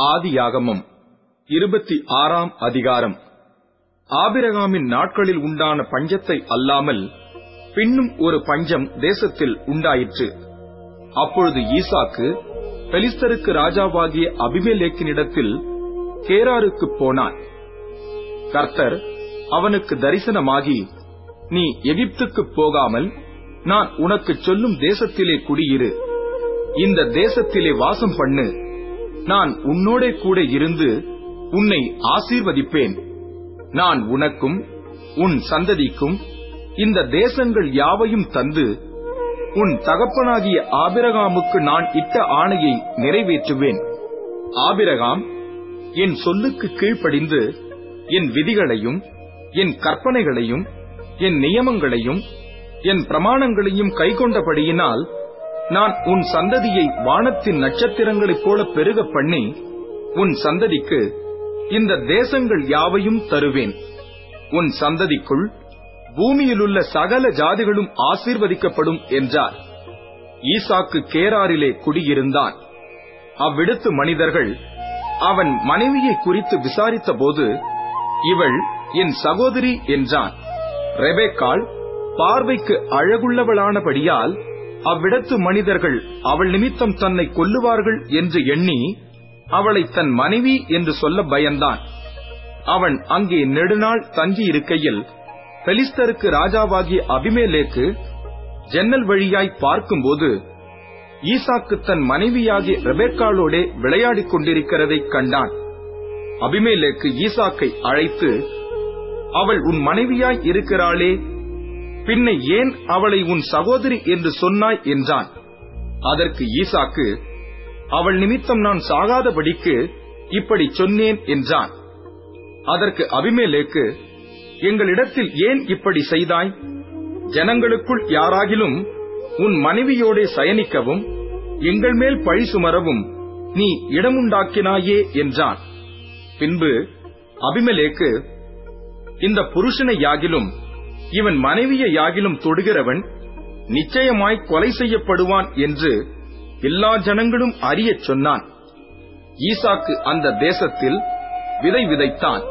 ஆதியாகமம் இருபத்தி ஆறாம் அதிகாரம். ஆபிரகாமின் நாட்களில் உண்டான பஞ்சத்தை அல்லாமல் பின்னும் ஒரு பஞ்சம் தேசத்தில் உண்டாயிற்று. அப்பொழுது ஈசாக்கு பெலிஸ்தருக்கு ராஜாவாகிய அபிமெலேக்கினிடத்தில் கேராருக்குப் போனான். கர்த்தர் அவனுக்கு தரிசனமாகி நீ எகிப்துக்குப் போகாமல் நான் உனக்கு சொல்லும் தேசத்திலே குடியிரு. இந்த தேசத்திலே வாசம் பண்ணு. நான் உன்னோட கூட இருந்து உன்னை ஆசீர்வதிப்பேன். நான் உனக்கும் உன் சந்ததிக்கும் இந்த தேசங்கள் யாவையும் தந்து உன் தகப்பனாகிய ஆபிரகாமுக்கு நான் இட்ட ஆணையை நிறைவேற்றுவேன். ஆபிரகாம் என் சொல்லுக்கு கீழ்ப்படிந்து என் விதிகளையும் என் கற்பனைகளையும் என் நியமங்களையும் என் பிரமாணங்களையும் கைகொண்டபடியினால் நான் உன் சந்ததியை வானத்தின் நட்சத்திரங்களைப் போல பெருக பண்ணி உன் சந்ததிக்கு இந்த தேசங்கள் யாவையும் தருவேன். உன் சந்ததிக்குள் பூமியிலுள்ள சகல ஜாதிகளும் ஆசீர்வதிக்கப்படும் என்றார். ஈசாக்கு கேராரிலே குடியிருந்தான். அவ்விடத்து மனிதர்கள் அவன் மனைவியை குறித்து விசாரித்தபோது இவள் என் சகோதரி என்றான். ரெபேக்காள் பார்வைக்கு அழகுள்ளவளானபடியால் அவ்விடத்து மனிதர்கள் அவள் நிமித்தம் தன்னை கொல்லுவார்கள் என்று எண்ணி அவளை தன் மனைவி என்று சொல்ல பயந்தான். அவன் அங்கே நெடுநாள் தங்கியிருக்கையில் பெலிஸ்தருக்கு ராஜாவாகிய அபிமேலேக்கு ஜன்னல் வழியாய் பார்க்கும்போது ஈசாக்கு தன் மனைவியாகிய ரெபேக்காளோடே விளையாடிக் கொண்டிருக்கிறதைக் கண்டான். அபிமேலேக்கு ஈசாக்கை அழைத்து அவள் உன் மனைவியாய் இருக்கிறாளே பின்ன ஏன் அவளை உன் சகோதரி என்று சொன்னாய் என்றான். அதற்கு ஈசாக்கு அவள் நிமித்தம் நான் சாகாதபடிக்கு இப்படி சொன்னேன் என்றான். அதற்கு அபிமேலேக்கு எங்களிடத்தில் ஏன் இப்படி செய்தாய்? ஜனங்களுக்குள் யாராகிலும் உன் மனைவியோடே சயனிக்கவும் எங்கள் மேல் பழி சுமரவும் நீ இடமுண்டாக்கினாயே என்றான். பின்பு அபிமலேக்கு இந்த புருஷனை யாகிலும் இவன் மனைவியை யாகிலும் தொடுகிறவன் நிச்சயமாய் கொலை செய்யப்படுவான் என்று எல்லா ஜனங்களும் அறியச் சொன்னான். ஈசாக்கு அந்த தேசத்தில் விதை விதைத்தான்.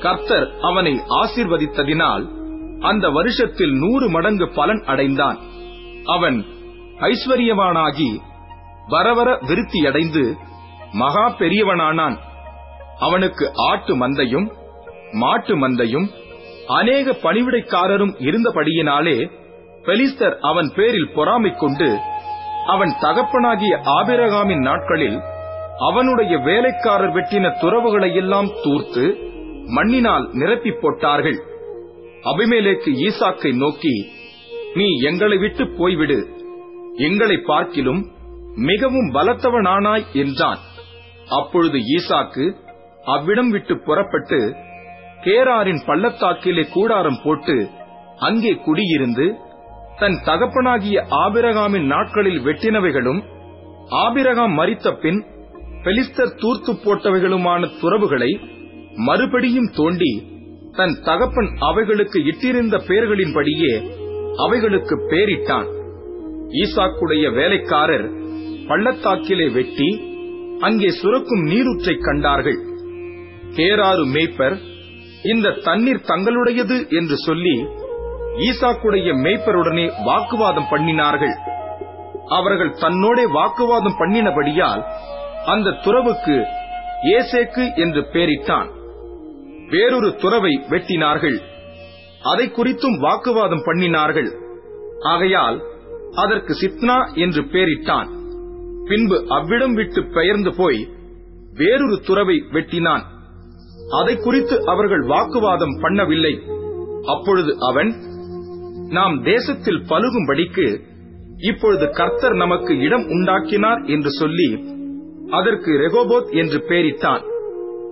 கர்த்தர் அவனை ஆசீர்வதித்ததினால் அந்த வருஷத்தில் நூறு மடங்கு பலன் அடைந்தான். அவன் ஐஸ்வர்யவானாகி வரவர விருத்தியடைந்து மகா பெரியவனானான். அவனுக்கு ஆட்டு மந்தையும் மாட்டு மந்தையும் அநேக பணிவிடைக்காரரும் இருந்தபடியினாலே பெலிஸ்தர் அவன் பேரில் பொறாமை கொண்டு அவன் தகப்பனாகிய ஆபிரகாமின் நாட்களில் அவனுடைய வேலைக்காரர் வெட்டின துறவுகளை எல்லாம் தூர்த்து மண்ணினால் நிரப்பி போட்டார்கள். அபிமேலேக்கு ஈசாக்கை நோக்கி நீ எங்களை விட்டு போய்விடு. எங்களை பார்க்கிலும் மிகவும் பலத்தவனானாய் என்றான். அப்பொழுது ஈசாக்கு அவ்விடம் விட்டு புறப்பட்டு கேராரின் பள்ளத்தாக்கிலே கூடாரம் போட்டு அங்கே குடியிருந்து தன் தகப்பனாகிய ஆபிரகாமின் நாட்களில் வெட்டினவைகளும் ஆபிரகாம் மறித்த பின் பெலிஸ்தர் தூர்த்து போட்டவைகளுமான துறவுகளை மறுபடியும் தோண்டி தன் தகப்பன் அவைகளுக்கு இட்டிருந்த பெயர்களின்படியே அவைகளுக்கு பேரிட்டான். ஈசாக்குடைய வேலைக்காரர் பள்ளத்தாக்கிலே வெட்டி அங்கே சுரக்கும் நீரூற்றை கண்டார்கள். கேராறு மேய்ப்பர் இந்த தண்ணீர் தங்களுடையது என்று சொல்லி ஈசாக்குடைய மேய்ப்பருடனே வாக்குவாதம் பண்ணினார்கள். அவர்கள் தன்னோடே வாக்குவாதம் பண்ணினபடியால் அந்த துறவுக்கு ஏசேக்கு என்று பெயரிட்டான் வேறொரு துறவை வெட்டினார்கள். அதை குறித்தும் வாக்குவாதம் பண்ணினார்கள். ஆகையால் அதற்கு சித்னா என்று பெயரிட்டான் பின்பு அவ்விடம் விட்டு பெயர்ந்து போய் வேறொரு துறவை வெட்டினான். அதை குறித்து அவர்கள் வாக்குவாதம் பண்ணவில்லை. அப்பொழுது அவன் நாம் தேசத்தில் பழுகும்படிக்கு இப்பொழுது கர்த்தர் நமக்கு இடம் உண்டாக்கினார் என்று சொல்லி அதற்கு ரெகோபோத் என்று பெயரிட்டான்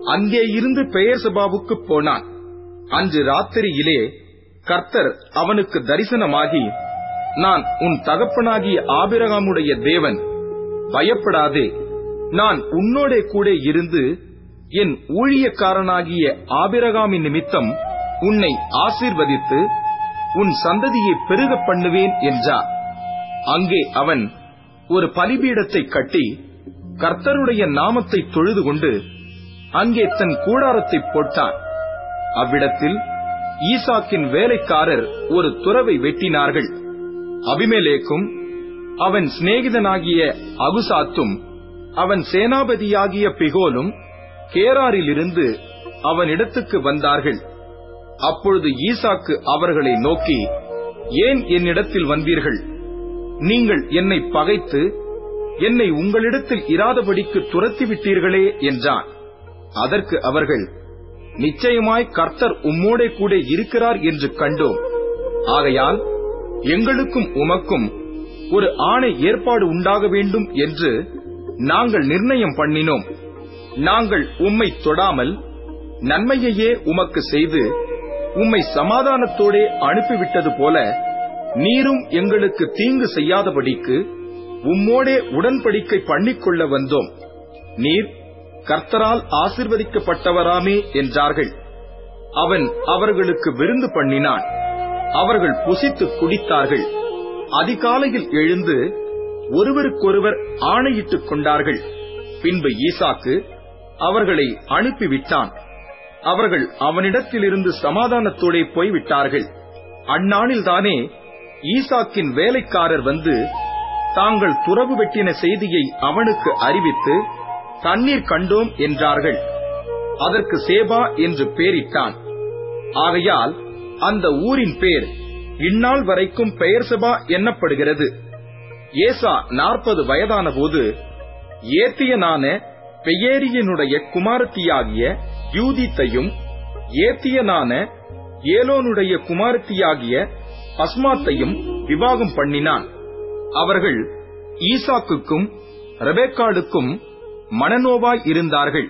அங்கே இருந்து பெயர் சபாவுக்கு போனான். அன்று ராத்திரியிலே கர்த்தர் அவனுக்கு தரிசனமாகி நான் உன் தகப்பனாகிய ஆபிரகாமுடைய தேவன். பயப்படாதே. நான் உன்னோடே கூட இருந்து என் ஊழியக்காரனாகிய ஆபிரகாமின் நிமித்தம் உன்னை ஆசீர்வதித்து உன் சந்ததியை பெருக பண்ணுவேன் என்றார். அங்கே அவன் ஒரு பலிபீடத்தை கட்டி கர்த்தருடைய நாமத்தை தொழுது கொண்டு அங்கே தன் கூடாரத்தை போட்டான். அவ்விடத்தில் ஈசாக்கின் வேலைக்காரர் ஒரு துறவை வெட்டினார்கள். அபிமேலேக்கும் அவன் சிநேகிதனாகிய அகுசாத்தும் அவன் சேனாபதியாகிய பிகோலும் கேராரிலிருந்து அவனிடத்துக்கு வந்தார்கள். அப்பொழுது ஈசாக்கு அவர்களை நோக்கி ஏன் என்னிடத்தில் வந்தீர்கள்? நீங்கள் என்னை பகைத்து என்னை உங்களிடத்தில் இராதபடிக்கு துரத்தி விட்டீர்களே என்றான். அதற்கு அவர்கள் நிச்சயமாய் கர்த்தர் உம்மோடே கூட இருக்கிறார் என்று கண்டோம். ஆகையால் எங்களுக்கும் உமக்கும் ஒரு ஆணை ஏற்பாடு உண்டாக வேண்டும் என்று நாங்கள் நிர்ணயம் பண்ணினோம். நாங்கள் உம்மை தொடாமல் நன்மையையே உமக்கு செய்து உம்மை சமாதானத்தோடே அனுப்பிவிட்டது போல நீரும் எங்களுக்கு தீங்கு செய்யாதபடிக்கு உம்மோடே உடன்படிக்கை பண்ணிக்கொள்ள வந்தோம். நீர் கர்த்தரால் ஆசிர்வதிக்கப்பட்டவராமே என்றார்கள். அவன் அவர்களுக்கு விருந்து பண்ணினான். அவர்கள் புசித்து குடித்தார்கள். அதிகாலையில் எழுந்து ஒருவருக்கொருவர் ஆணையிட்டுக் கொண்டார்கள். பின்பு ஈசாக்கு அவர்களை அனுப்பிவிட்டான். அவர்கள் அவனிடத்திலிருந்து சமாதானத்தோடே போய்விட்டார்கள். அந்நாளில்தானே ஈசாக்கின் வேலைக்காரர் வந்து தாங்கள் துறவு வெட்டின செய்தியை அவனுக்கு அறிவித்து தண்ணீர் கண்டோம் என்றார்கள். அதற்கு சேபா என்று பெயரிட்டான் ஆகையால் அந்த ஊரின் பேர் இந்நாள் வரைக்கும் பெயர் பெயர்சபா எண்ணப்படுகிறது ஏசா நாற்பது வயதான போது ஏத்தியனான பெயேரியனுடைய குமாரத்தியாகிய யூதித்தையும் ஏத்தியனான ஏலோனுடைய குமாரத்தியாகிய அஸ்மாத்தையும் விவாகம் பண்ணினான். அவர்கள் ஈசாக்குக்கும் ரெபேக்காளுக்கும் மனநோவாய் இருந்தார்கள்.